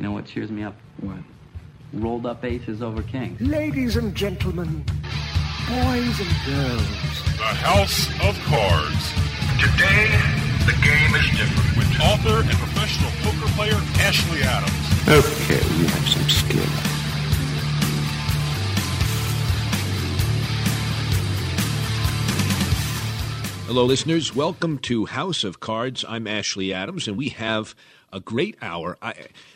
You know what cheers me up? What? Rolled up aces over kings. Ladies and gentlemen, boys and girls. The House of Cards. Today, the game is different. With author and professional poker player Ashley Adams. Okay, you have some skill. Hello, listeners. Welcome to House of Cards. I'm Ashley Adams, and we have a great hour. I,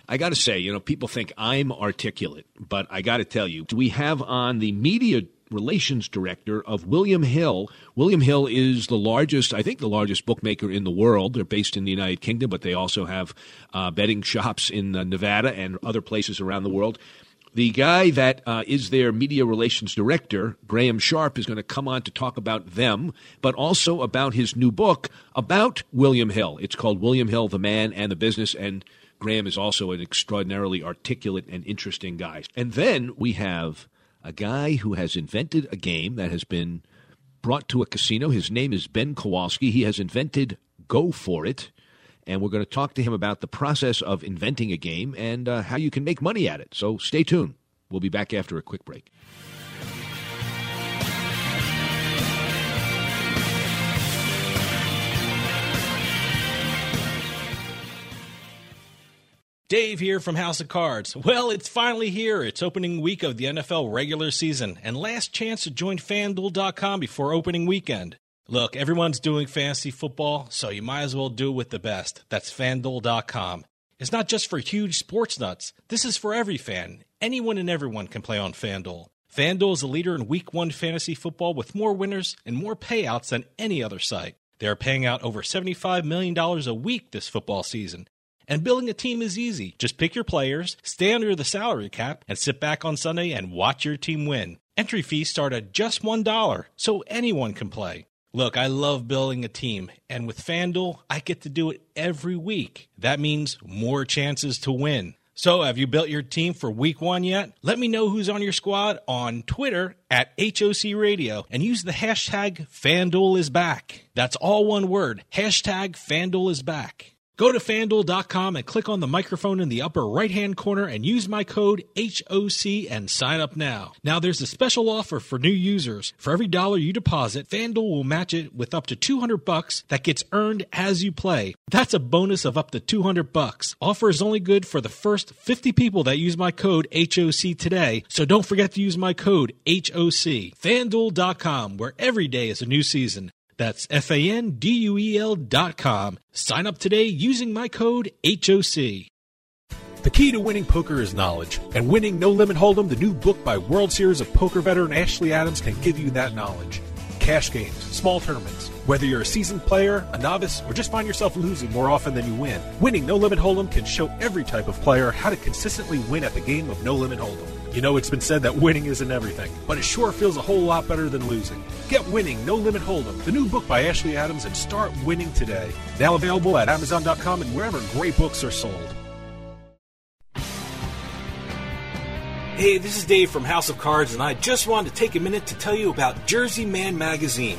I got to say, you know, people think I'm articulate, but I got to tell you, we have on the media relations director of William Hill. William Hill is the largest, I think, the largest bookmaker in the world. They're based in the United Kingdom, but they also have uh, betting shops in uh, Nevada and other places around the world. The guy that uh, is their media relations director, Graham Sharpe, is going to come on to talk about them, but also about his new book about William Hill. It's called William Hill, the Man and the Business, and Graham is also an extraordinarily articulate and interesting guy. And then we have a guy who has invented a game that has been brought to a casino. His name is Ben Kowalski. He has invented Go Fore It and we're going to talk to him about the process of inventing a game and uh, how you can make money at it. So stay tuned. We'll be back after a quick break. Dave here from House of Cards. Well, it's finally here. It's opening week of the NFL regular season and last chance to join FanDuel.com before opening weekend. Look, everyone's doing fantasy football, so you might as well do it with the best. That's fanduel.com. It's not just for huge sports nuts. This is for every fan. Anyone and everyone can play on FanDuel. FanDuel is the leader in week 1 fantasy football with more winners and more payouts than any other site. They are paying out over $75 million a week this football season. And building a team is easy. Just pick your players, stay under the salary cap, and sit back on Sunday and watch your team win. Entry fees start at just $1, so anyone can play. Look, I love building a team, and with FanDuel, I get to do it every week. That means more chances to win. So, have you built your team for week one yet? Let me know who's on your squad on Twitter at HOC Radio and use the hashtag FanDuel is back. That's all one word. Hashtag FanDuel is back. Go to fanduel.com and click on the microphone in the upper right hand corner and use my code HOC and sign up now. Now, there's a special offer for new users. For every dollar you deposit, FanDuel will match it with up to 200 bucks that gets earned as you play. That's a bonus of up to 200 bucks. Offer is only good for the first 50 people that use my code HOC today, so don't forget to use my code HOC. FanDuel.com, where every day is a new season. That's F A N D U E L dot com. Sign up today using my code HOC. The key to winning poker is knowledge, and winning No Limit Hold'em, the new book by World Series of Poker veteran Ashley Adams, can give you that knowledge. Cash games, small tournaments. Whether you're a seasoned player, a novice, or just find yourself losing more often than you win, winning No Limit Hold'em can show every type of player how to consistently win at the game of No Limit Hold'em. You know, it's been said that winning isn't everything, but it sure feels a whole lot better than losing. Get Winning No Limit Hold'em, the new book by Ashley Adams, and start winning today. Now available at Amazon.com and wherever great books are sold. Hey, this is Dave from House of Cards, and I just wanted to take a minute to tell you about Jersey Man Magazine.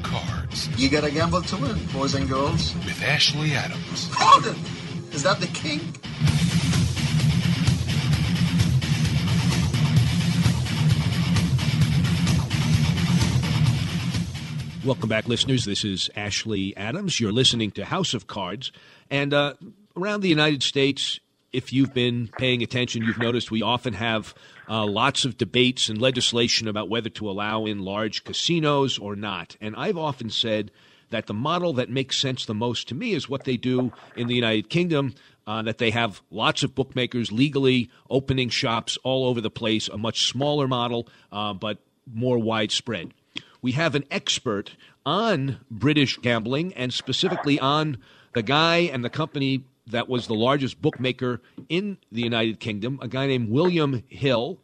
You gotta gamble to win, boys and girls. with Ashley Adams. Hold it! Is that the king? Welcome back, listeners. This is Ashley Adams. You're listening to House of Cards. And uh, around the United States, if you've been paying attention, you've noticed we often have uh, lots of debates and legislation about whether to allow in large casinos or not. And I've often said that the model that makes sense the most to me is what they do in the United Kingdom. Uh, that they have lots of bookmakers legally opening shops all over the place, a much smaller model, uh, but more widespread. We have an expert on British gambling and specifically on the guy and the company that was the largest bookmaker in the United Kingdom, a guy named William Hill.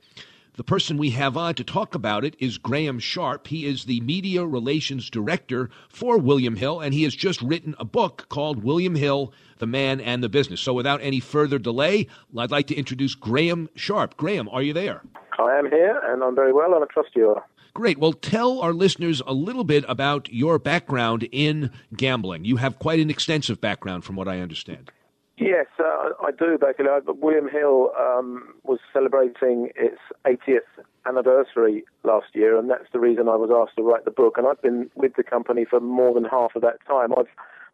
The person we have on to talk about it is Graham Sharpe. He is the media relations director for William Hill, and he has just written a book called William Hill, the Man and the Business. So, without any further delay, I'd like to introduce Graham Sharpe. Graham, are you there? I am here, and I'm very well, and I trust you are. Great. Well, tell our listeners a little bit about your background in gambling. You have quite an extensive background, from what I understand. Yes, uh, I do. Basically, William Hill um, was celebrating its 80th anniversary last year, and that's the reason I was asked to write the book. And I've been with the company for more than half of that time. I've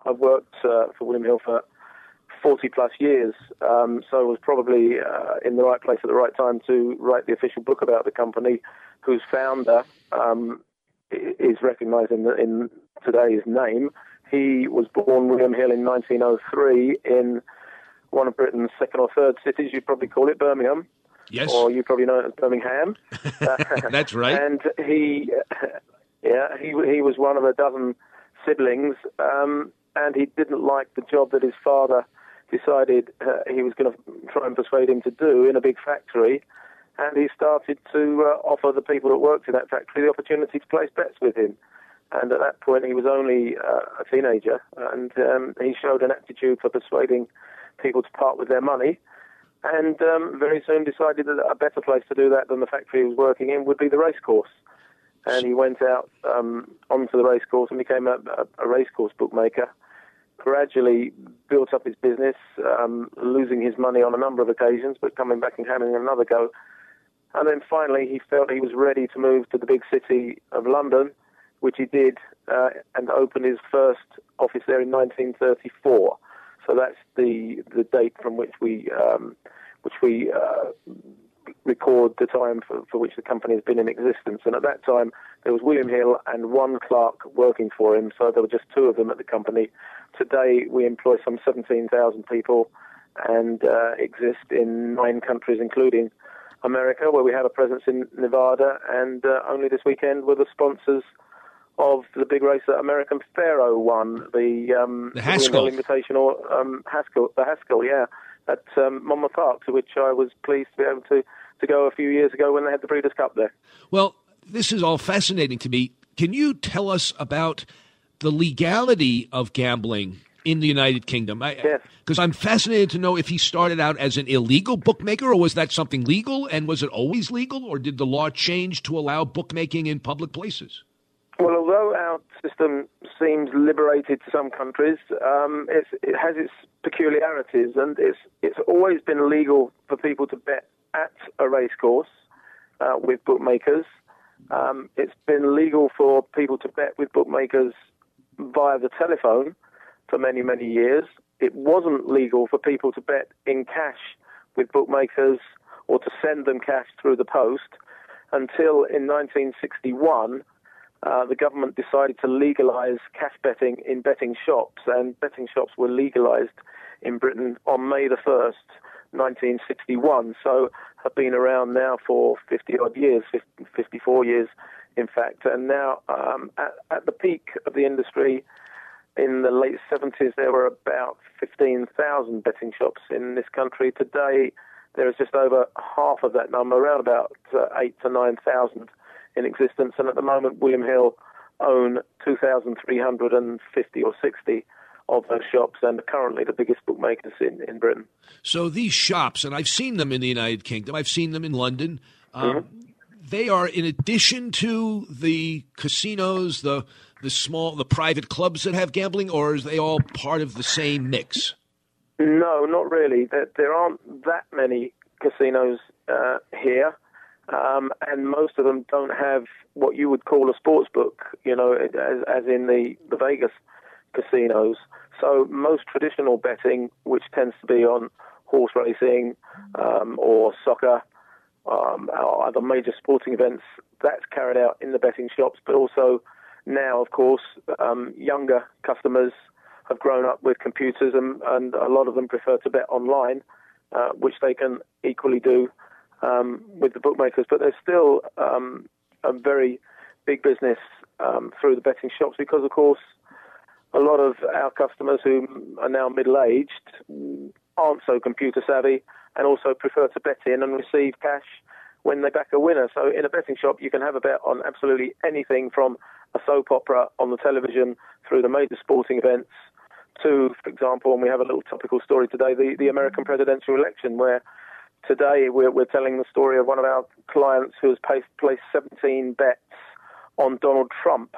I've worked uh, for William Hill for 40 plus years, um, so I was probably uh, in the right place at the right time to write the official book about the company, whose founder um, is recognised in, in today's name. He was born William Hill in 1903 in one of Britain's second or third cities. You'd probably call it Birmingham. Yes. Or you probably know it as Birmingham. That's right. And he, yeah, he he was one of a dozen siblings, um, and he didn't like the job that his father decided uh, he was going to try and persuade him to do in a big factory. And he started to uh, offer the people that worked in that factory the opportunity to place bets with him. And at that point, he was only uh, a teenager, and um, he showed an aptitude for persuading people to part with their money. And um, very soon decided that a better place to do that than the factory he was working in would be the racecourse. And he went out um, onto the racecourse and became a, a, racecourse bookmaker. Gradually built up his business, um, losing his money on a number of occasions, but coming back and having another go. And then finally, he felt he was ready to move to the big city of London which he did uh, and opened his first office there in 1934. So that's the the date from which we um, which we uh, record the time for, for which the company has been in existence. And at that time, there was William Hill and one clerk working for him. So there were just two of them at the company. Today, we employ some 17,000 people and uh, exist in nine countries, including America, where we have a presence in Nevada. And uh, only this weekend were the sponsors of the big race that American Pharoah won, the um, the Haskell Invitational um, Haskell, the Haskell, yeah, at um, Monmouth Park, to which I was pleased to be able to to go a few years ago when they had the Breeders' Cup there. Well, this is all fascinating to me. Can you tell us about the legality of gambling in the United Kingdom? yes. Because I'm fascinated to know if he started out as an illegal bookmaker or was that something legal and was it always legal or did the law change to allow bookmaking in public places? Well, although our system seems liberated to some countries, um, it has its peculiarities, and it's it's always been legal for people to bet at a racecourse uh, with bookmakers. Um, it's been legal for people to bet with bookmakers via the telephone for many many years. It wasn't legal for people to bet in cash with bookmakers or to send them cash through the post until in 1961 uh, the government decided to legalize cash betting in betting shops, and betting shops were legalized in Britain on May the 1st, 1961. So have been around now for 50 odd years, 50, 54 years, in fact. And now, um, at, at the peak of the industry, in the late 70s, there were about 15,000 betting shops in this country. Today, there is just over half of that number, around about uh, 8 to 9,000 in existence, and at the moment, William Hill own 2,350 or 60 of those shops and are currently the biggest bookmakers in, in Britain. So these shops, and I've seen them in the United Kingdom, I've seen them in London. Um, mm-hmm. They are in addition to the casinos, the the small, the private clubs that have gambling, or is they all part of the same mix? No, not really. There, there aren't that many casinos uh, here um, and most of them don't have what you would call a sports book, you know, as, as in the, the Vegas casinos. So most traditional betting, which tends to be on horse racing um, or soccer, um, or other major sporting events, that's carried out in the betting shops. But also now, of course, um, younger customers have grown up with computers, and, and a lot of them prefer to bet online, uh, which they can equally do um, with the bookmakers. But there's still um, a very big business um, through the betting shops because, of course, a lot of our customers who are now middle aged aren't so computer savvy and also prefer to bet in and receive cash when they back a winner. So in a betting shop, you can have a bet on absolutely anything from a soap opera on the television through the major sporting events to, for example, and we have a little topical story today, the, the American presidential election, where today we're, we're telling the story of one of our clients who has placed, placed 17 bets on Donald Trump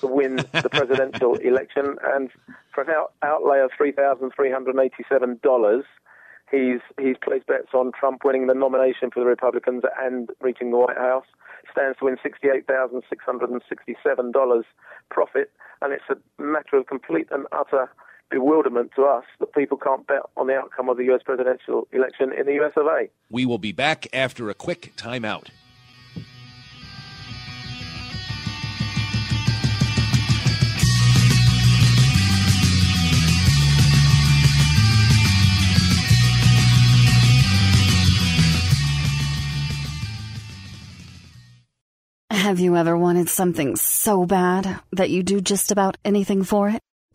to win the presidential election. And for an out, outlay of $3,387, he's, he's placed bets on Trump winning the nomination for the Republicans and reaching the White House. Stands to win $68,667 profit. And it's a matter of complete and utter bewilderment to us that people can't bet on the outcome of the US presidential election in the US of A. We will be back after a quick timeout. Have you ever wanted something so bad that you do just about anything for it?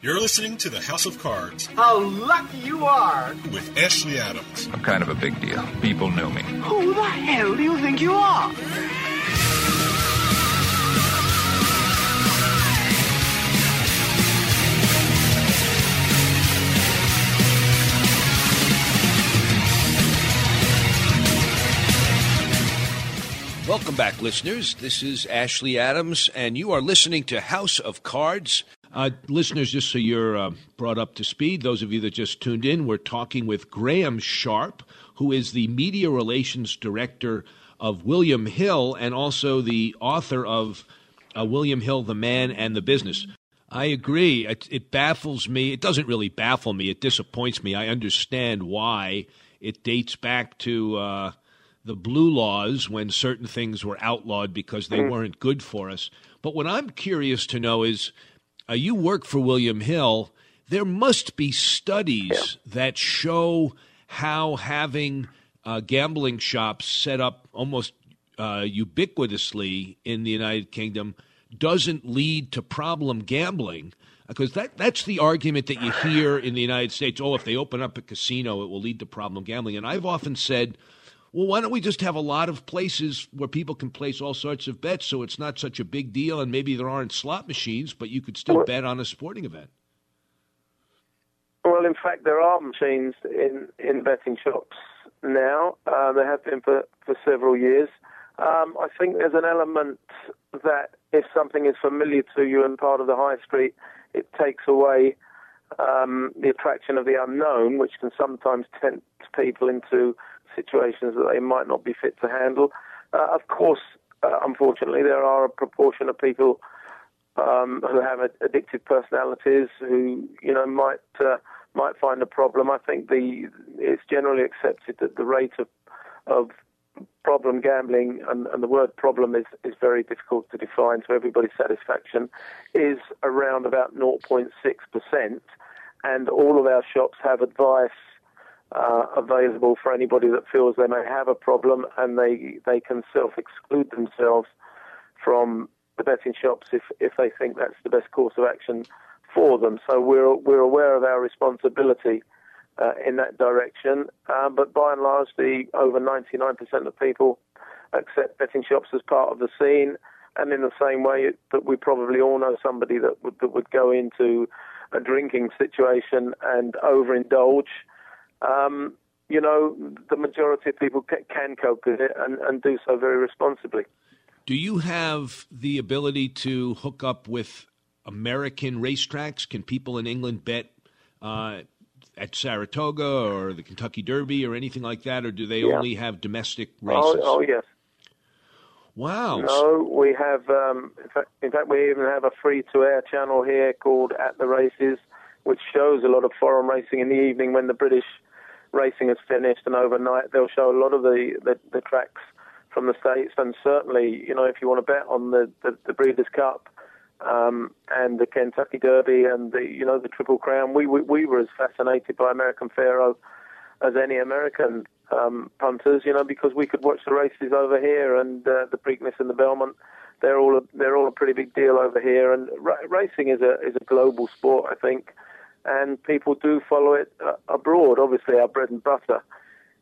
You're listening to the House of Cards How lucky you are! with Ashley Adams. I'm kind of a big deal. People know me. Who the hell do you think you are? Welcome back, listeners. This is Ashley Adams, and you are listening to House of Cards. Uh, listeners, just so you're uh, brought up to speed, those of you that just tuned in, we're talking with Graham Sharpe, who is the Media Relations Director of William Hill and also the author of uh, William Hill, The Man and the Business. I agree. It, it baffles me. It doesn't really baffle me. It disappoints me. I understand why it dates back to uh, the blue laws when certain things were outlawed because they weren't good for us. But what I'm curious to know is uh, you work for William Hill. There must be studies that show how having uh, gambling shops set up almost uh, ubiquitously in the United Kingdom doesn't lead to problem gambling. Because that, that's the argument that you hear in the United States. Oh, if they open up a casino, it will lead to problem gambling. And I've often said, well, why don't we just have a lot of places where people can place all sorts of bets so it's not such a big deal and maybe there aren't slot machines, but you could still Well- bet on a sporting event? Well, in fact, there are machines in, in betting shops now. Uh, there have been for, for several years. Um, I think there's an element that if something is familiar to you and part of the high street, it takes away um, the attraction of the unknown, which can sometimes tempt people into situations that they might not be fit to handle. Uh, of course, uh, unfortunately, there are a proportion of people um, who have ad- addictive personalities who you know might uh, might find a problem. I think the it's generally accepted that the rate of of problem gambling and, and the word problem is, is very difficult to define to everybody's satisfaction is around about 0.6 percent, and all of our shops have advice uh, available for anybody that feels they may have a problem, and they they can self exclude themselves from the betting shops if if they think that's the best course of action for them. So we're we're aware of our responsibility uh, in that direction. Um, but by and large, the over 99% of people accept betting shops as part of the scene. And in the same way that we probably all know somebody that would that would go into a drinking situation and overindulge. Um, you know, the majority of people can cope with it and, and do so very responsibly. Do you have the ability to hook up with American racetracks? Can people in England bet uh, at Saratoga or the Kentucky Derby or anything like that, or do they yeah. only have domestic races? Oh, oh, yes. Wow. No, we have. Um, in, fact, in fact, we even have a free-to-air channel here called At the Races, which shows a lot of foreign racing in the evening when the British racing is finished, and overnight they'll show a lot of the, the, the tracks from the states. And certainly, you know, if you want to bet on the the, the Breeders' Cup um, and the Kentucky Derby and the you know the Triple Crown. We, we we were as fascinated by American Pharoah as any American um, punters, you know, because we could watch the races over here and uh, the Preakness and the Belmont. They're all a, they're all a pretty big deal over here, and ra- racing is a is a global sport, I think, and people do follow it uh, abroad. Obviously, our bread and butter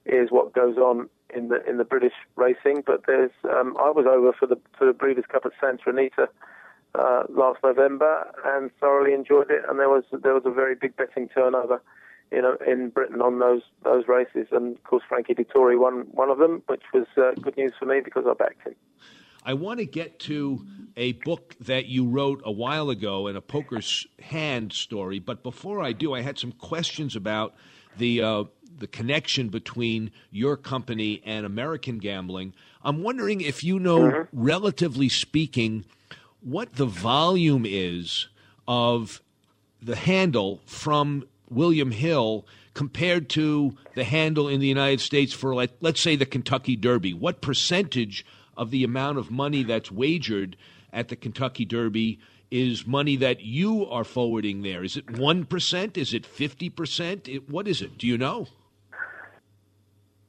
is what goes on in the in the British racing, but there's um, I was over for the for the Breeders' Cup at Santa Anita uh, last November and thoroughly enjoyed it. And there was there was a very big betting turnover, you know, in Britain on those those races. And of course, Frankie Dettori won one of them, which was uh, good news for me because I backed him. I want to get to a book that you wrote a while ago and a poker's hand story, but before I do, I had some questions about the uh, the connection between your company and American gambling. I'm wondering if you know, mm-hmm. relatively speaking, what the volume is of the handle from William Hill compared to the handle in the United States for, like, let's say, the Kentucky Derby. What percentage of the amount of money that's wagered at the Kentucky Derby is money that you are forwarding there? Is it 1%? Is it 50%? It, what is it? Do you know?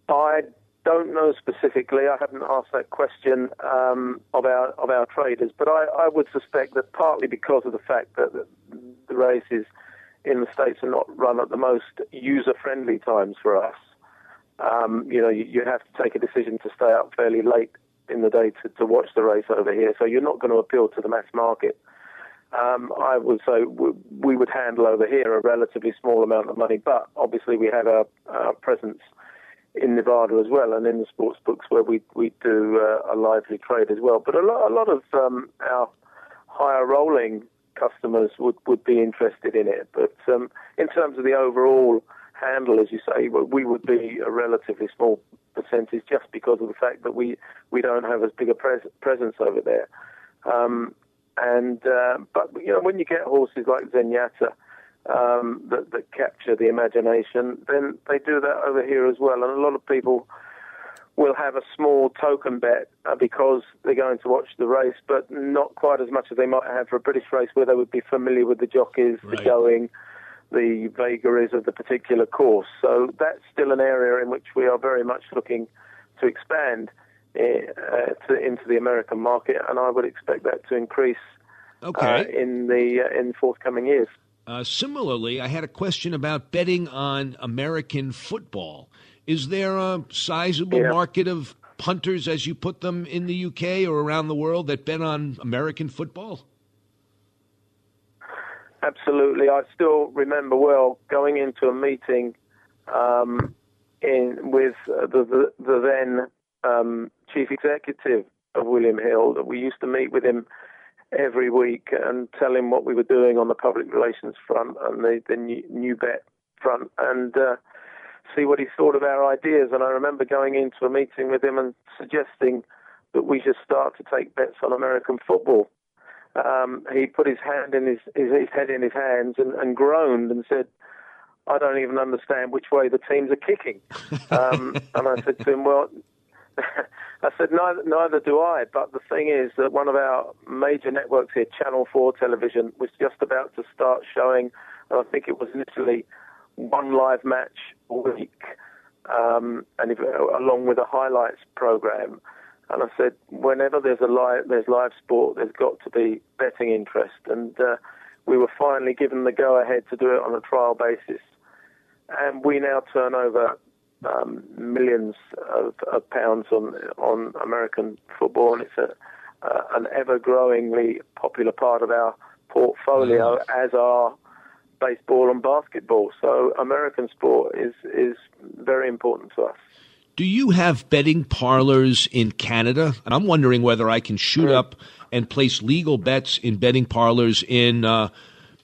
I don't know specifically. I haven't asked that question um, of our of our traders, but I, I, would suspect that partly because of the fact that the, the races in the states are not run at the most user friendly times for us. Um, you know, you, you, have to take a decision to stay up fairly late in the day to, to watch the race over here, so you're not going to appeal to the mass market. Um, I would say we, would handle over here a relatively small amount of money, but obviously we have our, our presence in Nevada as well, and in the sports books where we we do uh, a lively trade as well. But a lot a lot of um, our higher rolling customers would would be interested in it. But um, in terms of the overall handle, as you say, we would be a relatively small percentage just because of the fact that we we don't have as big a pres- presence over there. Um, and uh, but you know when you get horses like Zenyatta um, that, that capture the imagination, then they do that over here as well. And a lot of people will have a small token bet uh, because they're going to watch the race, but not quite as much as they might have for a British race where they would be familiar with the jockeys, right. the going, the vagaries of the particular course. So that's still an area in which we are very much looking to expand uh, to, into the American market, and I would expect that to increase okay. uh, in the uh, in forthcoming years. Uh, similarly, I had a question about betting on American football. Is there a sizable yeah. market of punters, as you put them, in the UK or around the world that bet on American football? Absolutely. I still remember well going into a meeting um, in with uh, the, the, the, then um, chief executive of William Hill. That we used to meet with him every week and tell him what we were doing on the public relations front and the, the new, new bet front and uh, see what he thought of our ideas. And I remember going into a meeting with him and suggesting that we should start to take bets on American football. Um, he put his hand in his, his, his head in his hands and, and, groaned and said, "I don't even understand which way the teams are kicking." Um, and I said to him, "Well, I said, neither, neither do I. But the thing is that one of our major networks here, Channel 4 Television, was just about to start showing, and I think it was literally one live match a week, um, and if, along with a highlights program. And I said, whenever there's a live, there's live sport, there's got to be betting interest. And uh, we were finally given the go-ahead to do it on a trial basis. And we now turn over um, millions of, of, pounds on on American football, and it's a, uh, an ever-growingly popular part of our portfolio, mm. as are baseball and basketball. So American sport is is very important to us. Do you have betting parlors in Canada? And I'm wondering whether I can shoot up and place legal bets in betting parlors in uh,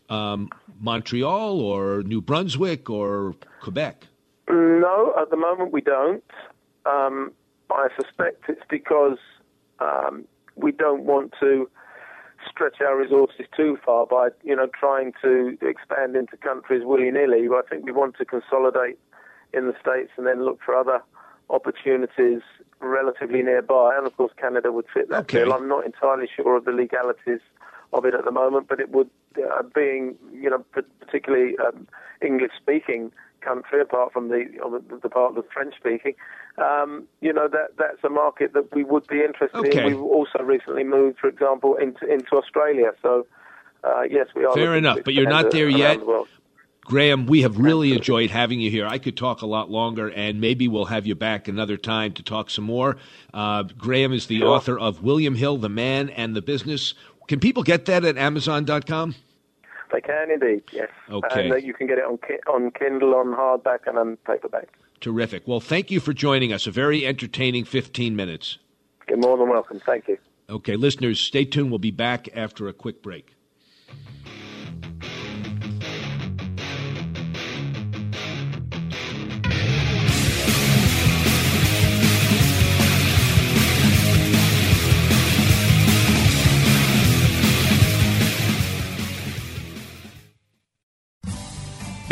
um, Montreal or New Brunswick or Quebec. No, at the moment we don't. Um, I suspect it's because um, we don't want to stretch our resources too far by, you know, trying to expand into countries willy nilly. I think we want to consolidate in the states and then look for other opportunities relatively nearby. And of course, Canada would fit that okay. bill. I'm not entirely sure of the legalities of it at the moment, but it would, uh, being you know particularly um, English speaking country, apart from the the part of the French speaking, um, you know that that's a market that we would be interested okay. in. We've also recently moved, for example, into into Australia. So uh, yes, we are. Fair enough, but you're not there yet. The Graham, we have really enjoyed having you here. I could talk a lot longer, and maybe we'll have you back another time to talk some more. Uh, Graham is the sure. author of William Hill, The Man and the Business. Can people get that at Amazon.com? They can indeed, yes. Okay. And uh, you can get it on on Kindle, on hardback, and on paperback. Terrific. Well, thank you for joining us. A very entertaining 15 minutes. You're more than welcome. Thank you. Okay, listeners, stay tuned. We'll be back after a quick break.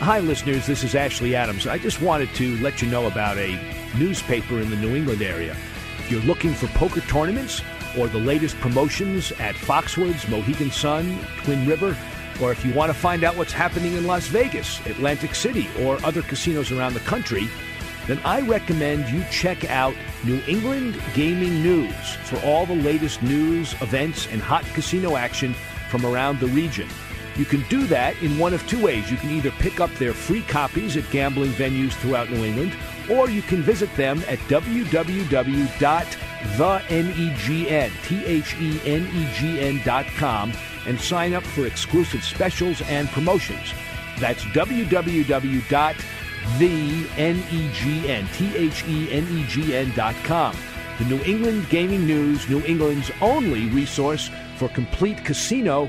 Hi, listeners. This is Ashley Adams. I just wanted to let you know about a newspaper in the New England area. If you're looking for poker tournaments or the latest promotions at Foxwoods, Mohegan Sun, Twin River, or if you want to find out what's happening in Las Vegas, Atlantic City, or other casinos around the country, then I recommend you check out New England Gaming News for all the latest news, events, and hot casino action from around the region. You can do that in one of two ways. You can either pick up their free copies at gambling venues throughout New England, or you can visit them at www.thenegn, and sign up for exclusive specials and promotions. That's www.thenegn.com. The New England Gaming News, New England's only resource for complete casino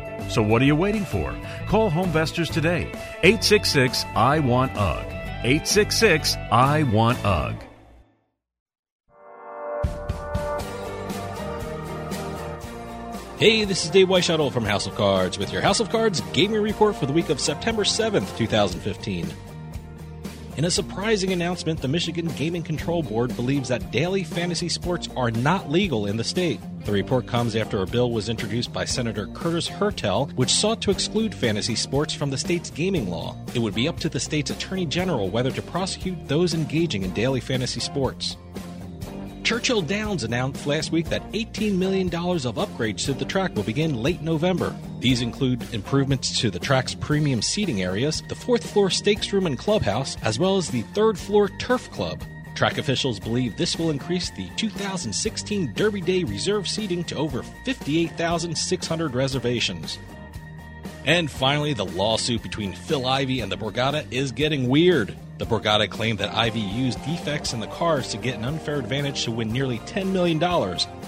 So what are you waiting for? Call Homevestors today. 866 I Want UGG. 866 I Want UGG. Hey, this is Dave Weishuttle from House of Cards with your House of Cards gaming report for the week of September 7th, 2015. In a surprising announcement, the Michigan Gaming Control Board believes that daily fantasy sports are not legal in the state. The report comes after a bill was introduced by Senator Curtis Hertel, which sought to exclude fantasy sports from the state's gaming law. It would be up to the state's attorney general whether to prosecute those engaging in daily fantasy sports. Churchill Downs announced last week that $18 million of upgrades to the track will begin late November. These include improvements to the track's premium seating areas, the fourth floor stakes room and clubhouse, as well as the third floor turf club. Track officials believe this will increase the 2016 Derby Day reserve seating to over 58,600 reservations. And finally, the lawsuit between Phil Ivey and the Borgata is getting weird. The Borgata claimed that Ivey used defects in the cars to get an unfair advantage to win nearly $10 million.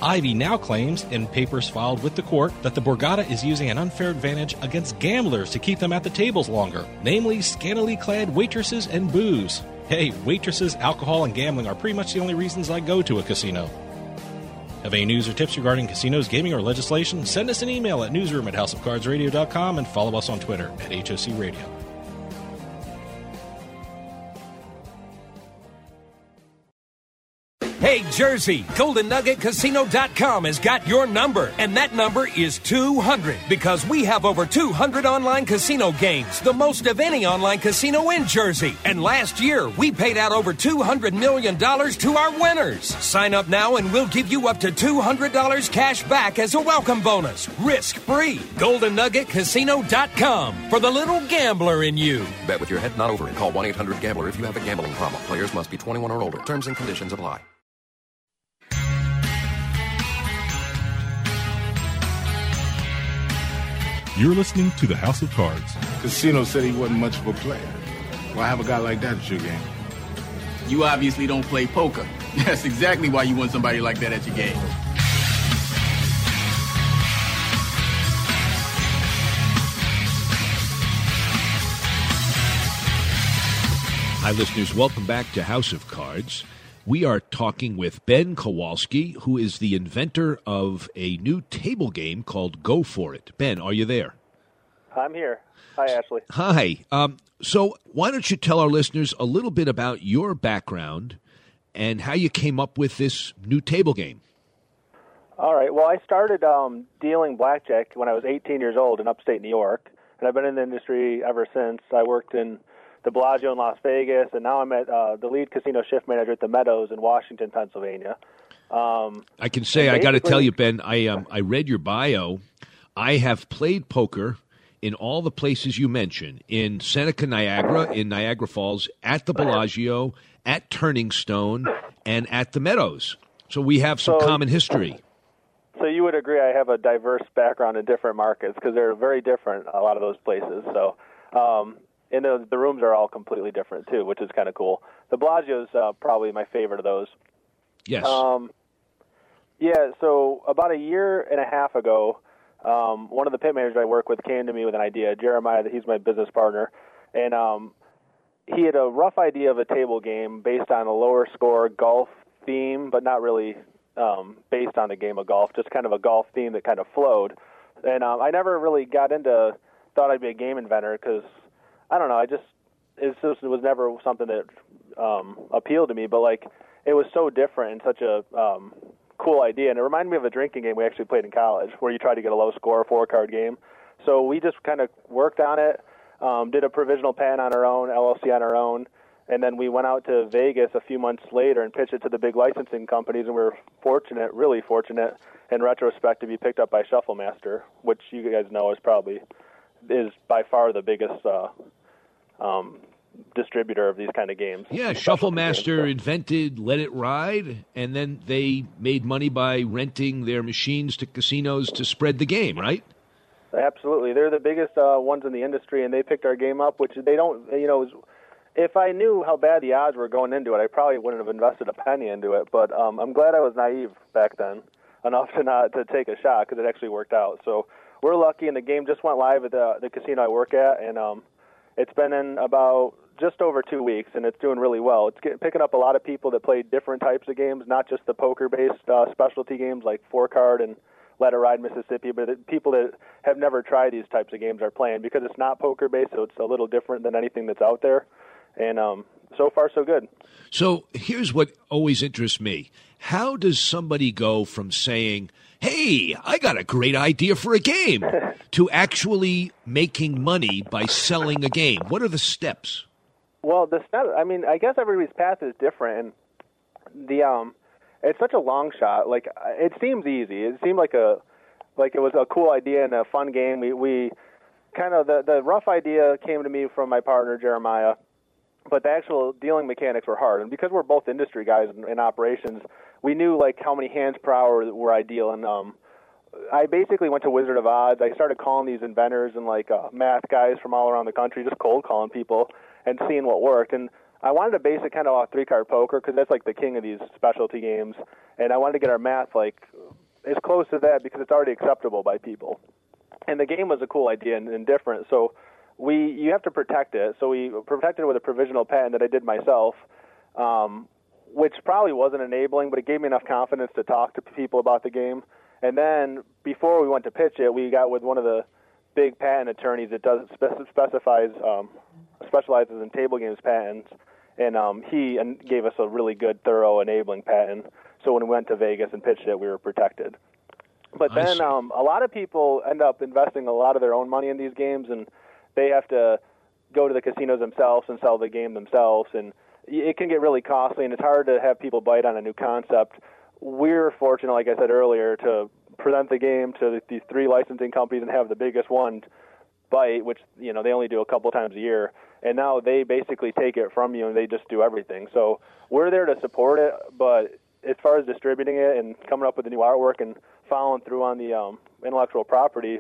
Ivey now claims, in papers filed with the court, that the Borgata is using an unfair advantage against gamblers to keep them at the tables longer, namely scantily clad waitresses and booze. Hey, waitresses, alcohol, and gambling are pretty much the only reasons I go to a casino. Have any news or tips regarding casinos, gaming, or legislation? Send us an email at newsroom at houseofcardsradio.com and follow us on Twitter at HOC Radio. Hey, Jersey, GoldenNuggetCasino.com has got your number, and that number is 200 because we have over 200 online casino games, the most of any online casino in Jersey. And last year, we paid out over $200 million to our winners. Sign up now, and we'll give you up to $200 cash back as a welcome bonus, risk free. GoldenNuggetCasino.com for the little gambler in you. Bet with your head not over and Call 1 800 Gambler if you have a gambling problem. Players must be 21 or older. Terms and conditions apply. You're listening to the House of Cards. Casino said he wasn't much of a player. Why have a guy like that at your game? You obviously don't play poker. That's exactly why you want somebody like that at your game. Hi, listeners. Welcome back to House of Cards. We are talking with Ben Kowalski, who is the inventor of a new table game called Go Fore It. Ben, are you there? I'm here. Hi, Ashley. Hi. Um, so, why don't you tell our listeners a little bit about your background and how you came up with this new table game? All right. Well, I started um, dealing blackjack when I was 18 years old in upstate New York, and I've been in the industry ever since. I worked in the Bellagio in Las Vegas, and now I'm at uh, the lead casino shift manager at the Meadows in Washington, Pennsylvania. Um, I can say I got to tell you, Ben. I um, I read your bio. I have played poker in all the places you mentioned in Seneca, Niagara, in Niagara Falls, at the Bellagio, at Turning Stone, and at the Meadows. So we have some So- common history. So you would agree I have a diverse background in different markets because they're very different. A lot of those places. So, um, and the, the rooms are all completely different too, which is kind of cool. The Bellagio's uh, probably my favorite of those. Yes. Um, yeah. So about a year and a half ago, um, one of the pit managers I work with came to me with an idea. Jeremiah, he's my business partner, and um, he had a rough idea of a table game based on a lower score golf theme, but not really um, based on a game of golf, just kind of a golf theme that kind of flowed. And um, I never really got into thought I'd be a game inventor because I don't know. I just just it was never something that um, appealed to me. But like it was so different and such a um, cool idea, and it reminded me of a drinking game we actually played in college, where you try to get a low score four card game. So we just kind of worked on it, um, did a provisional patent on our own, LLC on our own, and then we went out to Vegas a few months later and pitched it to the big licensing companies, and we were fortunate, really fortunate, in retrospect, to be picked up by Shufflemaster, which you guys know is probably is by far the biggest uh, um, distributor of these kind of games. Yeah, Specialty games. Shufflemaster invented Let It Ride, and then they made money by renting their machines to casinos to spread the game, right? Absolutely, they're the biggest uh, ones in the industry, and they picked our game up, which they don't. You know, if I knew how bad the odds were going into it, I probably wouldn't have invested a penny into it. But um, I'm glad I was naive back then enough to not to take a shot because it actually worked out. So we're lucky, and the game just went live at the the casino I work at, and um, it's been in about just over two weeks, and it's doing really well. It's getting, picking up a lot of people that play different types of games, not just the poker-based uh, specialty games like Four Card and Let It Ride Mississippi, but the people that have never tried these types of games are playing because it's not poker-based, so it's a little different than anything that's out there. And um, so far, so good. So here's what always interests me. How does somebody go from saying, hey, I got a great idea for a game, to actually making money by selling a game? What are the steps? Well, the step, I mean, I guess everybody's path is different, and the um, it's such a long shot. Like it seems easy. It seemed like a like it was a cool idea and a fun game. We we kind of the the rough idea came to me from my partner Jeremiah, but the actual dealing mechanics were hard. And because we're both industry guys in, in operations, we knew like how many hands per hour were ideal. And um, I basically went to Wizard of Odds. I started calling these inventors and like uh, math guys from all around the country, just cold calling people and seeing what worked. And I wanted to base it kind of off three card poker because that's like the king of these specialty games. And I wanted to get our math like as close to that because it's already acceptable by people. And the game was a cool idea and, and different. So we you have to protect it. So we protected it with a provisional patent that I did myself. Um, which probably wasn't enabling, but it gave me enough confidence to talk to people about the game. And then before we went to pitch it, we got with one of the big patent attorneys that does spec- specifies um, specializes in table games patents, and um, he gave us a really good, thorough enabling patent. So when we went to Vegas and pitched it, we were protected. But I then see. um, a lot of people end up investing a lot of their own money in these games, and they have to go to the casinos themselves and sell the game themselves, and it can get really costly, and it's hard to have people bite on a new concept. We're fortunate, like I said earlier, to present the game to these three licensing companies and have the biggest one bite, which you know they only do a couple times a year, and now they basically take it from you and they just do everything. So we're there to support it, but as far as distributing it and coming up with the new artwork and following through on the um, intellectual property,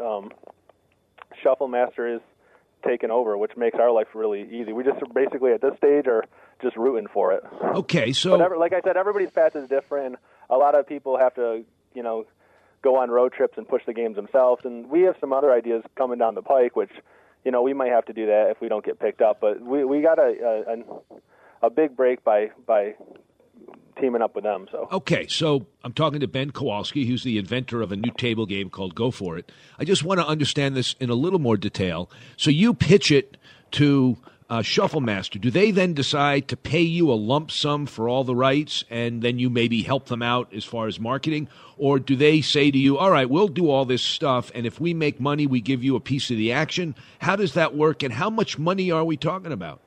um, Shuffle Master is taken over, which makes our life really easy. We just basically at this stage are just rooting for it. Okay, so But every, like I said, everybody's path is different. A lot of people have to, you know, go on road trips and push the games themselves. And we have some other ideas coming down the pike, which, you know, we might have to do that if we don't get picked up. But we we got a a, a big break by by teaming up with them. So Okay, so I'm talking to Ben Kowalski, who's the inventor of a new table game called Go Fore It. I just want to understand this in a little more detail. So you pitch it to uh, Shuffle Master. Do they then decide to pay you a lump sum for all the rights, and then you maybe help them out as far as marketing, or do they say to you, "All right, we'll do all this stuff, and if we make money, we give you a piece of the action"? How does that work, and how much money are we talking about?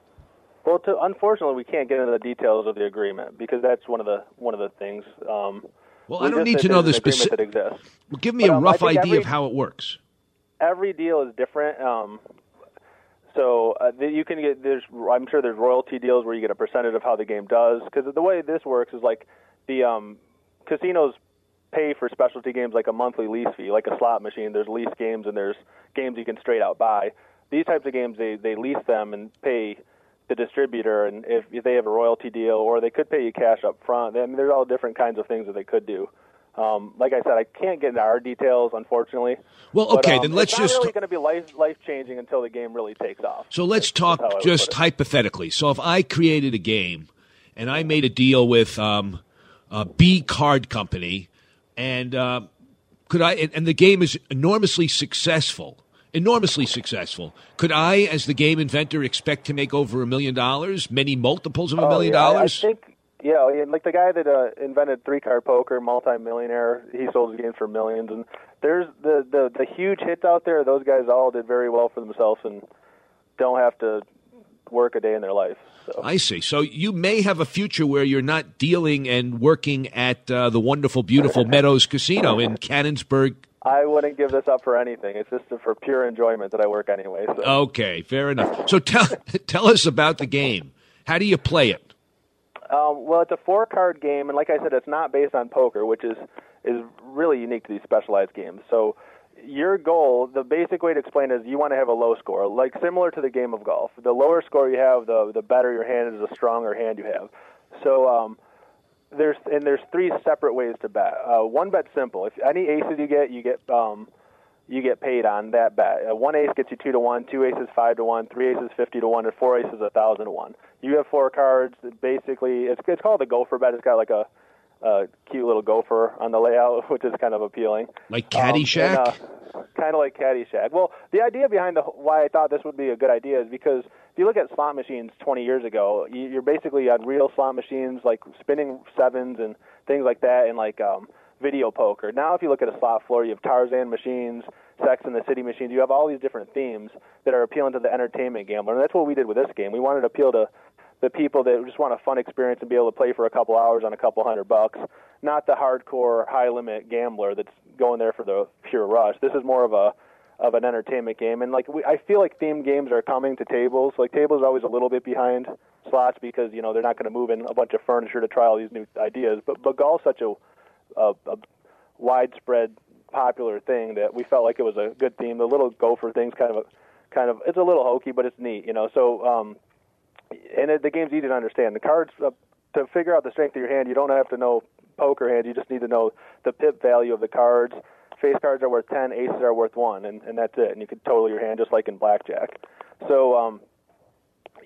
Well, to, unfortunately, we can't get into the details of the agreement because that's one of the one of the things. Um, Well, we I don't need to know the specific. Well, give me But, a um, rough idea every- of how it works. Every deal is different. Um, so uh, you can get there's I'm sure there's royalty deals where you get a percentage of how the game does because the way this works is like the um, casinos pay for specialty games like a monthly lease fee, like a slot machine. There's lease games and there's games you can straight out buy. These types of games they they lease them and pay the distributor, and if, if they have a royalty deal, or they could pay you cash up front. I mean, there's all different kinds of things that they could do. Um, like I said, I can't get into our details, unfortunately. Well, But, okay, um, then let's it's not just- really going to be life life changing until the game really takes off. So let's talk how I would just hypothetically. So if I created a game and I made a deal with um, a B Card Company, and uh, could I? And, and the game is enormously successful, enormously successful. Could I, as the game inventor, expect to make over a million dollars, many multiples of a million dollars? I think, yeah, yeah, like the guy that uh, invented three card poker, multi-millionaire, he sold his games for millions. And there's the, the the huge hits out there. Those guys all did very well for themselves and don't have to work a day in their life. So. I see. So you may have a future where you're not dealing and working at uh, the wonderful, beautiful Meadows Casino in Canonsburg, I wouldn't give this up for anything. It's just for pure enjoyment that I work anyway. So. Okay, fair enough. So tell tell us about the game. How do you play it? Um, well, it's a four card game, and like I said, it's not based on poker, which is is really unique to these specialized games. So your goal, the basic way to explain it is you want to have a low score, like similar to the game of golf. The lower score you have, the the better your hand is, the stronger hand you have. So um, there's and there's three separate ways to bet. Uh, one bet's simple. If any aces you get, you get um, you get paid on that bet. Uh, one ace gets you two to one, two aces five to one, three aces fifty to one, and four aces a thousand to one. You have four cards. Basically, it's it's called the gopher bet. It's got like a, a cute little gopher on the layout, which is kind of appealing. Like Caddyshack? Um, and, uh, kind of like Caddyshack. Well, the idea behind the why I thought this would be a good idea is because if you look at slot machines 20 years ago, you- you're basically on real slot machines like spinning sevens and things like that, and like um, video poker. Now, if you look at a slot floor, you have Tarzan machines, Sex and the City machines. You have all these different themes that are appealing to the entertainment gambler, and that's what we did with this game. We wanted to appeal to the people that just want a fun experience and be able to play for a couple hours on a couple hundred bucks, not the hardcore high limit gambler that's going there for the pure rush. This is more of a of an entertainment game, and like we, I feel like themed games are coming to tables. Like tables are always a little bit behind slots because you know they're not going to move in a bunch of furniture to try all these new ideas. But but golf's such a, a, a widespread popular thing that we felt like it was a good theme. The little gopher thing's kind of a kind of it's a little hokey, but it's neat, you know. So um, and it, the game's easy to understand. The cards uh, to figure out the strength of your hand, you don't have to know poker hands. You just need to know the pip value of the cards. Face cards are worth ten, aces are worth one, and, and that's it. And you can total your hand just like in blackjack. So um,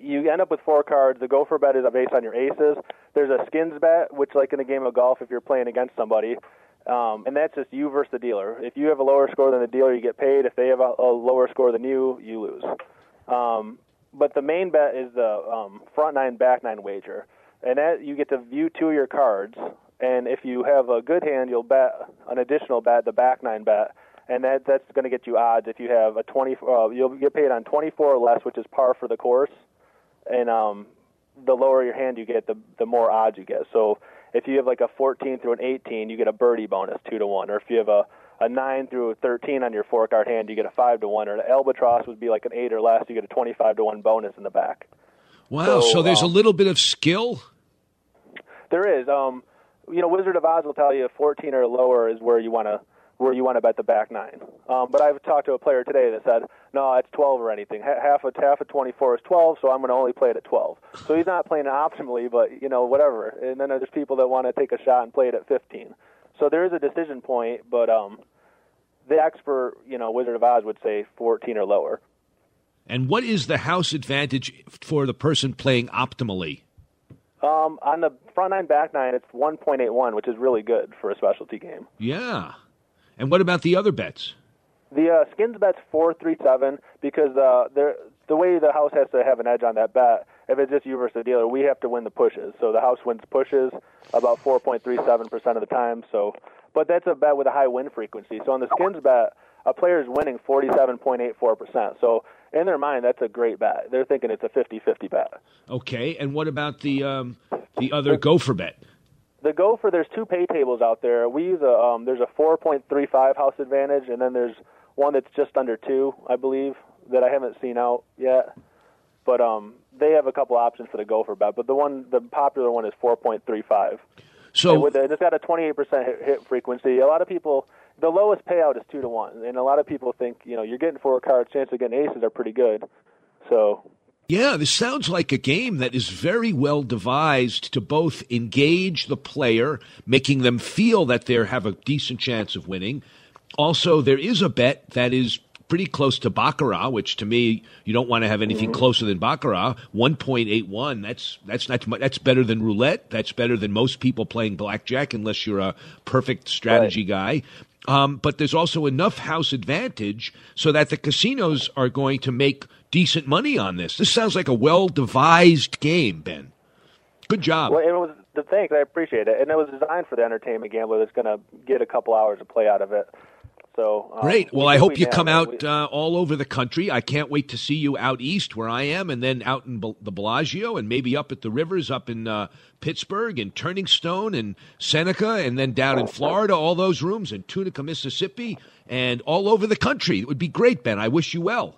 you end up with four cards. The gopher bet is based on your aces. There's a skins bet, which like in a game of golf, if you're playing against somebody, um, and that's just you versus the dealer. If you have a lower score than the dealer, you get paid. If they have a, a lower score than you, you lose. Um, but the main bet is the um, front nine, back nine wager, and that you get to view two of your cards. And if you have a good hand, you'll bet an additional bet, the back nine bet, and that that's going to get you odds. If you have a twenty, uh, you'll get paid on twenty four or less, which is par for the course. And um, the lower your hand you get, the the more odds you get. So if you have like a 14 through an 18, you get a birdie bonus two to one. Or if you have a a nine through a 13 on your four card hand, you get a five to one. Or an albatross would be like an eight or less, you get a 25 to one bonus in the back. Wow. So, So, there's a um, little bit of skill. There is, um, you know, Wizard of Odds will tell you 14 or lower is where you want to where you want to bet the back nine. Um, but I've talked to a player today that said, no, it's 12 or anything. Ha- Half of half of 24 is 12, so I'm going to only play it at 12. So he's not playing it optimally, but you know, whatever. And then there's people that want to take a shot and play it at 15. So there is a decision point, but um, the expert, you know, Wizard of Odds would say 14 or lower. And what is the house advantage for the person playing optimally? Um, on the front nine, back nine, it's 1.81, which is really good for a specialty game. Yeah. And what about the other bets? The uh, skins bet's 437 because uh, the way the house has to have an edge on that bet, if it's just you versus the dealer, we have to win the pushes. So the house wins pushes about 4.37% of the time. So, but that's a bet with a high win frequency. So on the skins bet, a player is winning 47.84%. So in their mind, that's a great bet. They're thinking it's a 50-50 bet. Okay. And what about the um, the other gopher bet? The gopher, there's two pay tables out there. We use a um, there's a 4.35 house advantage, and then there's one that's just under two, I believe, that I haven't seen out yet. But um, they have a couple options for the gopher bet, but the one the popular one is 4.35. So with it, it's got a 28% hit, hit frequency. A lot of people, the lowest payout is two to one, and a lot of people think you know you're getting four cards, chance of getting aces are pretty good. So Yeah, this sounds like a game that is very well devised to both engage the player, making them feel that they have a decent chance of winning. Also, there is a bet that is pretty close to baccarat, which to me you don't want to have anything closer than baccarat. One point eight one. That's that's not much. That's better than roulette. That's better than most people playing blackjack, unless you're a perfect strategy guy. Um, but there's also enough house advantage so that the casinos are going to make decent money on this. This sounds like a well devised game, Ben. Good job. Well, it was the thanks. I appreciate it, and it was designed for the entertainment gambler that's going to get a couple hours of play out of it. So um, Great. Well, we I hope we you come out uh, all over the country. I can't wait to see you out east where I am, and then out in Bel- the Bellagio, and maybe up at the rivers, up in uh, Pittsburgh and Turning Stone and Seneca, and then down in Florida, all those rooms, and Tunica, Mississippi, and all over the country. It would be great, Ben. I wish you well.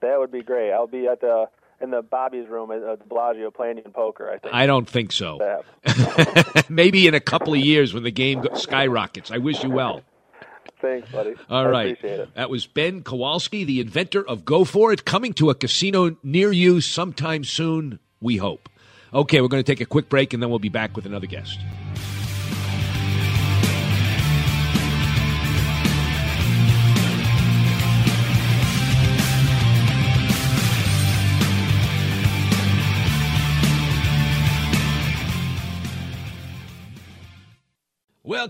That would be great. I'll be at the in the Bobby's room at, at the Bellagio playing in poker. I think. I don't think so. Maybe in a couple of years when the game skyrockets. I wish you well. Thanks, buddy. All I right. Appreciate it. That was Ben Kowalski, the inventor of Go Fore It, coming to a casino near you sometime soon, we hope. Okay, we're going to take a quick break and then we'll be back with another guest.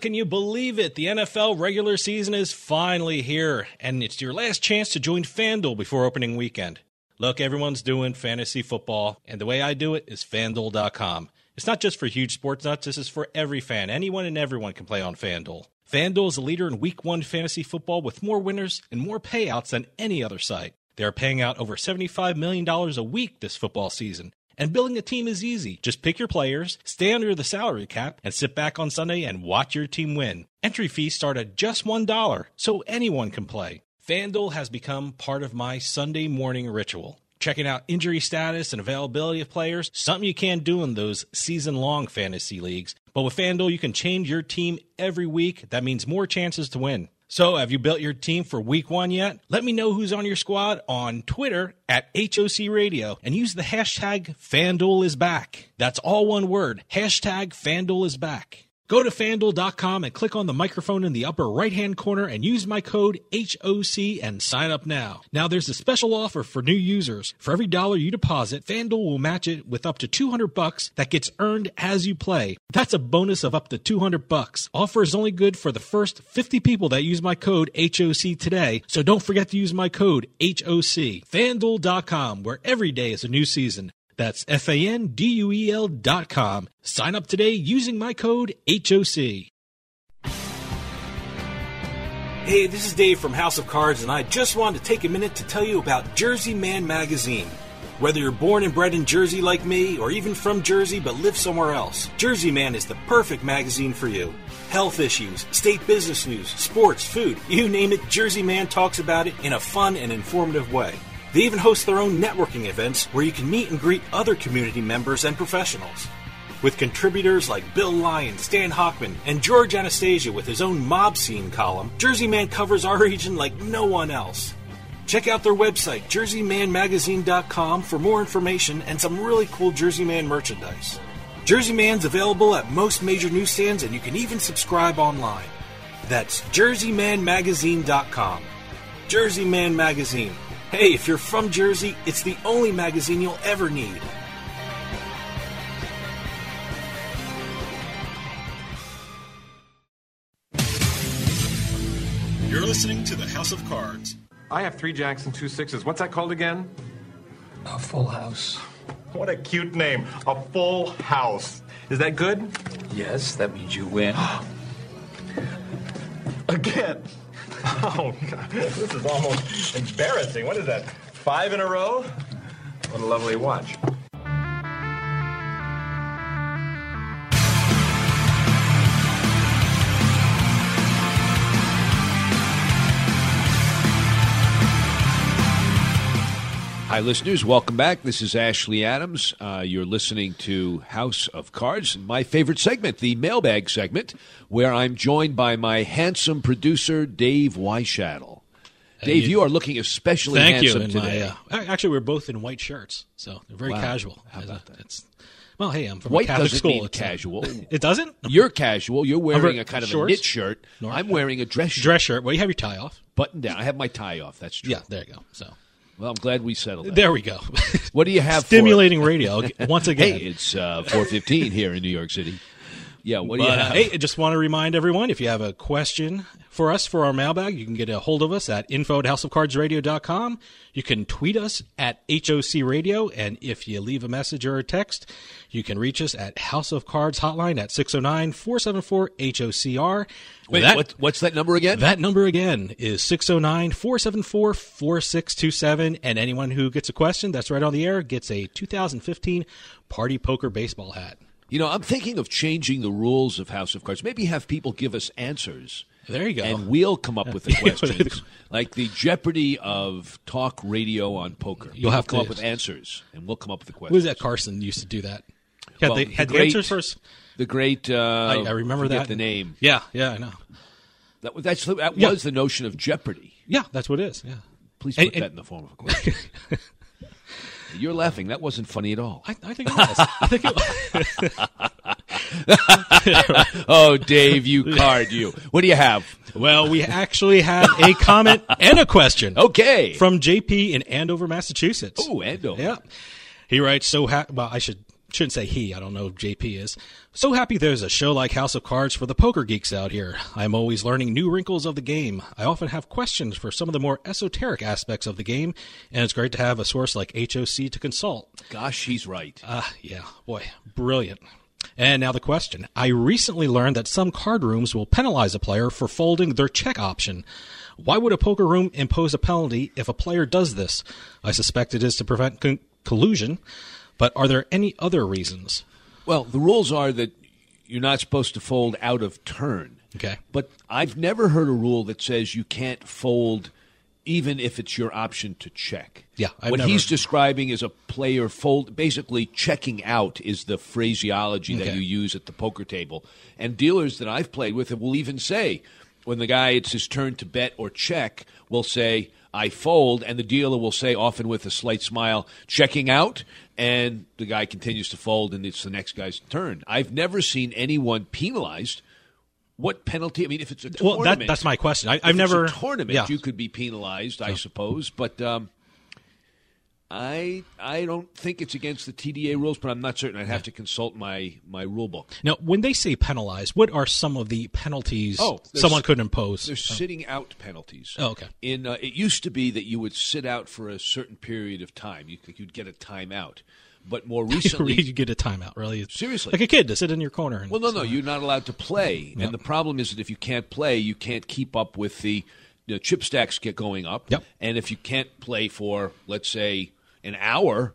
Can you believe it? The NFL regular season is finally here, and it's your last chance to join FanDuel before opening weekend. Look, everyone's doing fantasy football, and the way I do it is FanDuel.com. It's not just for huge sports nuts, this is for every fan. Anyone and everyone can play on FanDuel. FanDuel is a leader in week one fantasy football with more winners and more payouts than any other site. They are paying out over $75 million a week this football season. And building a team is easy. Just pick your players, stay under the salary cap, and sit back on Sunday and watch your team win. Entry fees start at just $1, so anyone can play. FanDuel has become part of my Sunday morning ritual. Checking out injury status and availability of players, something you can't do in those season long fantasy leagues. But with FanDuel, you can change your team every week. That means more chances to win. So, have you built your team for week one yet? Let me know who's on your squad on Twitter at HOC Radio and use the hashtag FanDuel is back. That's all one word. Hashtag FanDuel is back. Go to fanduel.com and click on the microphone in the upper right hand corner and use my code HOC and sign up now. Now, there's a special offer for new users. For every dollar you deposit, FanDuel will match it with up to 200 bucks that gets earned as you play. That's a bonus of up to 200 bucks. Offer is only good for the first 50 people that use my code HOC today, so don't forget to use my code HOC. FanDuel.com, where every day is a new season. That's F A N D U E L dot com. Sign up today using my code HOC. Hey, this is Dave from House of Cards, and I just wanted to take a minute to tell you about Jersey Man Magazine. Whether you're born and bred in Jersey like me, or even from Jersey but live somewhere else, Jersey Man is the perfect magazine for you. Health issues, state business news, sports, food, you name it, Jersey Man talks about it in a fun and informative way. They even host their own networking events where you can meet and greet other community members and professionals. With contributors like Bill Lyon, Stan Hochman, and George Anastasia with his own mob scene column, Jersey Man covers our region like no one else. Check out their website, jerseymanmagazine.com, for more information and some really cool Jersey Man merchandise. Jersey Man's available at most major newsstands, and you can even subscribe online. That's jerseymanmagazine.com. Jersey Man Magazine. Hey, if you're from Jersey, it's the only magazine you'll ever need. You're listening to the House of Cards. I have three jacks and two sixes. What's that called again? A full house. What a cute name. A full house. Is that good? Yes, that means you win. Again. Oh, God. This is almost embarrassing. What is that? Five in a row? What a lovely watch. Hi, listeners. Welcome back. This is Ashley Adams. Uh, you're listening to House of Cards, my favorite segment, the mailbag segment, where I'm joined by my handsome producer, Dave Weishattle. Dave, you- you are looking especially Thank handsome And today. my, uh, actually, we're both in white shirts, so they're very Wow. casual. How about that? It's, well, hey, I'm from White a Catholic doesn't school. mean It's, casual. It doesn't. You're casual. You're wearing a kind of a knit shirt. No, I'm wearing a dress shirt. Dress shirt. Well, you have your tie off. Button down. I have my tie off. That's true. Yeah, there you go. So Well, I'm glad we settled that. there we go. What do you have? for- Stimulating radio once again. Hey, it's uh, 4:15 here in New York City. Yeah. What do you But, uh, have? hey, I just want to remind everyone if you have a question for us for our mailbag, you can get a hold of us at info at houseofcardsradio.com. You can tweet us at HOC Radio. And if you leave a message or a text, you can reach us at House of Cards Hotline at 609 474 HOCR. Wait, what- what's that number again? That number again is 609 474 4627. And anyone who gets a question that's right on the air gets a 2015 Party Poker Baseball hat. You know, I'm thinking of changing the rules of House of Cards. Maybe have people give us answers. There you go. And we'll come up with the questions. like the Jeopardy of talk radio on poker. You'll have to come up with answers, and we'll come up with the questions. was that? Carson used to do that. Had, Well, the, had the, great- answers first. The great. Uh, I, I remember that the name. Yeah, yeah, I know. That, was- that's, that Yeah. was the notion of Jeopardy. Yeah, that's what it is. Yeah. Please put and- that in the form of a question. You're laughing. That wasn't funny at all. I, I think it was. I think it was. oh, Dave, you card, you. What do you have? well, we actually have a comment and a question. Okay. From JP in Andover, Massachusetts. Oh, Andover. Yeah. He writes, so ha- well, I should shouldn't say he. I don't know if JP is. So happy there's a show like House of Cards for the poker geeks out here. I'm always learning new wrinkles of the game. I often have questions for some of the more esoteric aspects of the game, and it's great to have a source like HOC to consult. Gosh, he's right. Ah, yeah, boy, brilliant. And now the question. I recently learned that some card rooms will penalize a player for folding their check option. Why would a poker room impose a penalty if a player does this? I suspect it is to prevent con- collusion, but are there any other reasons? Well, the rules are that you're not supposed to fold out of turn. Okay. But I've never heard a rule that says you can't fold even if it's your option to check. Yeah, I've what never- he's describing is a player fold basically checking out is the phraseology that you use at the poker table. And dealers that I've played with will even say when the guy it's his turn to bet or check will say I fold and the dealer will say often with a slight smile checking out and the guy continues to fold and it's the next guy's turn. I've never seen anyone penalized what penalty? I mean, if it's a Well, that- that's my question. I, I've it's never- a tournament. yeah. You could be penalized, I suppose, but um, I I don't think it's against the TDA rules, but I'm not certain. I'd have to consult my my rule book. Now, when they say penalize, what are some of the penalties Oh, someone could impose? There's sitting out penalties. Oh, okay. In uh, it used to be that you would sit out for a certain period of time. You you'd get a timeout, but more recently, you get a timeout, really. Seriously. Like a kid to sit in your corner. And Well, no, no, you're not allowed to play. Yep. And the problem is that if you can't play, you can't keep up with the, the chip stacks get going up. Yep. And if you can't play for, let's say, an hour,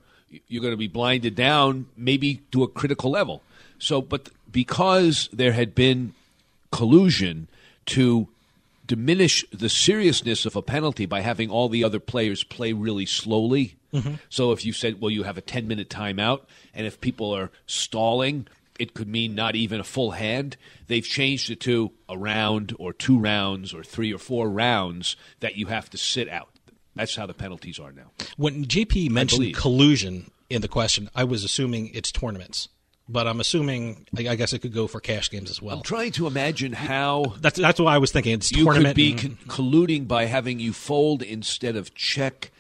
you're going to be blinded down, maybe to a critical level. So, but because there had been collusion to diminish the seriousness of a penalty by having all the other players play really slowly. Mhm. So if you said, well, you have a 10 minute timeout, and if people are stalling, it could mean not even a full hand. They've changed it to a round or two rounds or three or four rounds that you have to sit out. That's how the penalties are now. When JP mentioned collusion in the question, I was assuming it's tournaments, but I'm assuming I I guess it could go for cash games as well. I'm trying to imagine how That's that's why I was thinking it's you tournament. could be and- con- colluding by having you fold instead of check.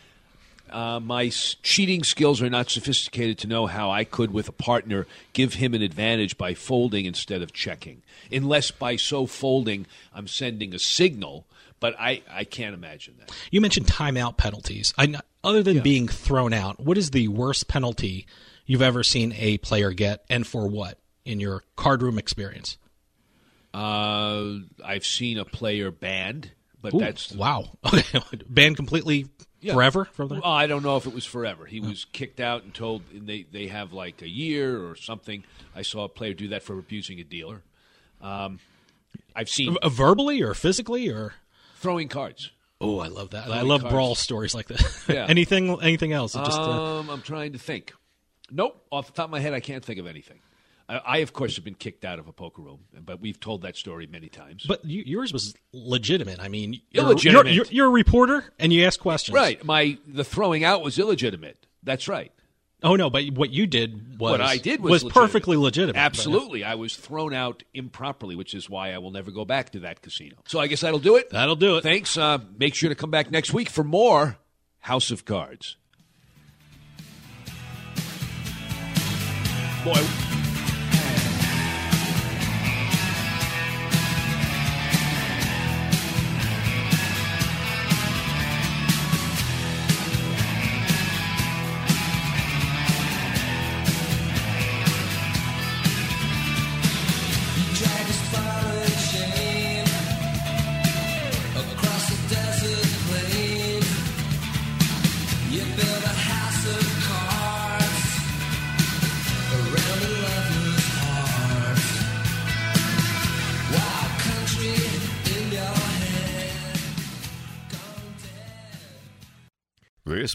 Uh, my cheating skills are not sophisticated to know how I could, with a partner, give him an advantage by folding instead of checking. Unless by so folding, I'm sending a signal. But I, I can't imagine that. You mentioned timeout penalties. I, other than being thrown out, what is the worst penalty you've ever seen a player get, and for what in your card room experience? Uh, I've seen a player banned, but Ooh, that's wow, banned completely Yeah. forever from there. Well, I don't know if it was forever. He was kicked out and told and they they have like a year or something. I saw a player do that for abusing a dealer. Um, I've seen Uh, verbally or physically or throwing cards. Oh, I love that. I love cards. brawl stories like that. Yeah. anything, anything else? It just uh, um, I'm trying to think. Nope, off the top of my head, I can't think of anything. I, I of course, have been kicked out of a poker room, but we've told that story many times. But you, yours was legitimate. I mean, you're, Illegitimate. You're, you're, you're a reporter and you ask questions, right, my the throwing out was illegitimate. That's right. Oh no, but what you did was what I did was, legitimate. perfectly legitimate. Absolutely, I was thrown out improperly, which is why I will never go back to that casino. So I guess that'll do it. That'll do it. Thanks. Uh, make sure to come back next week for more House of Cards. Boy,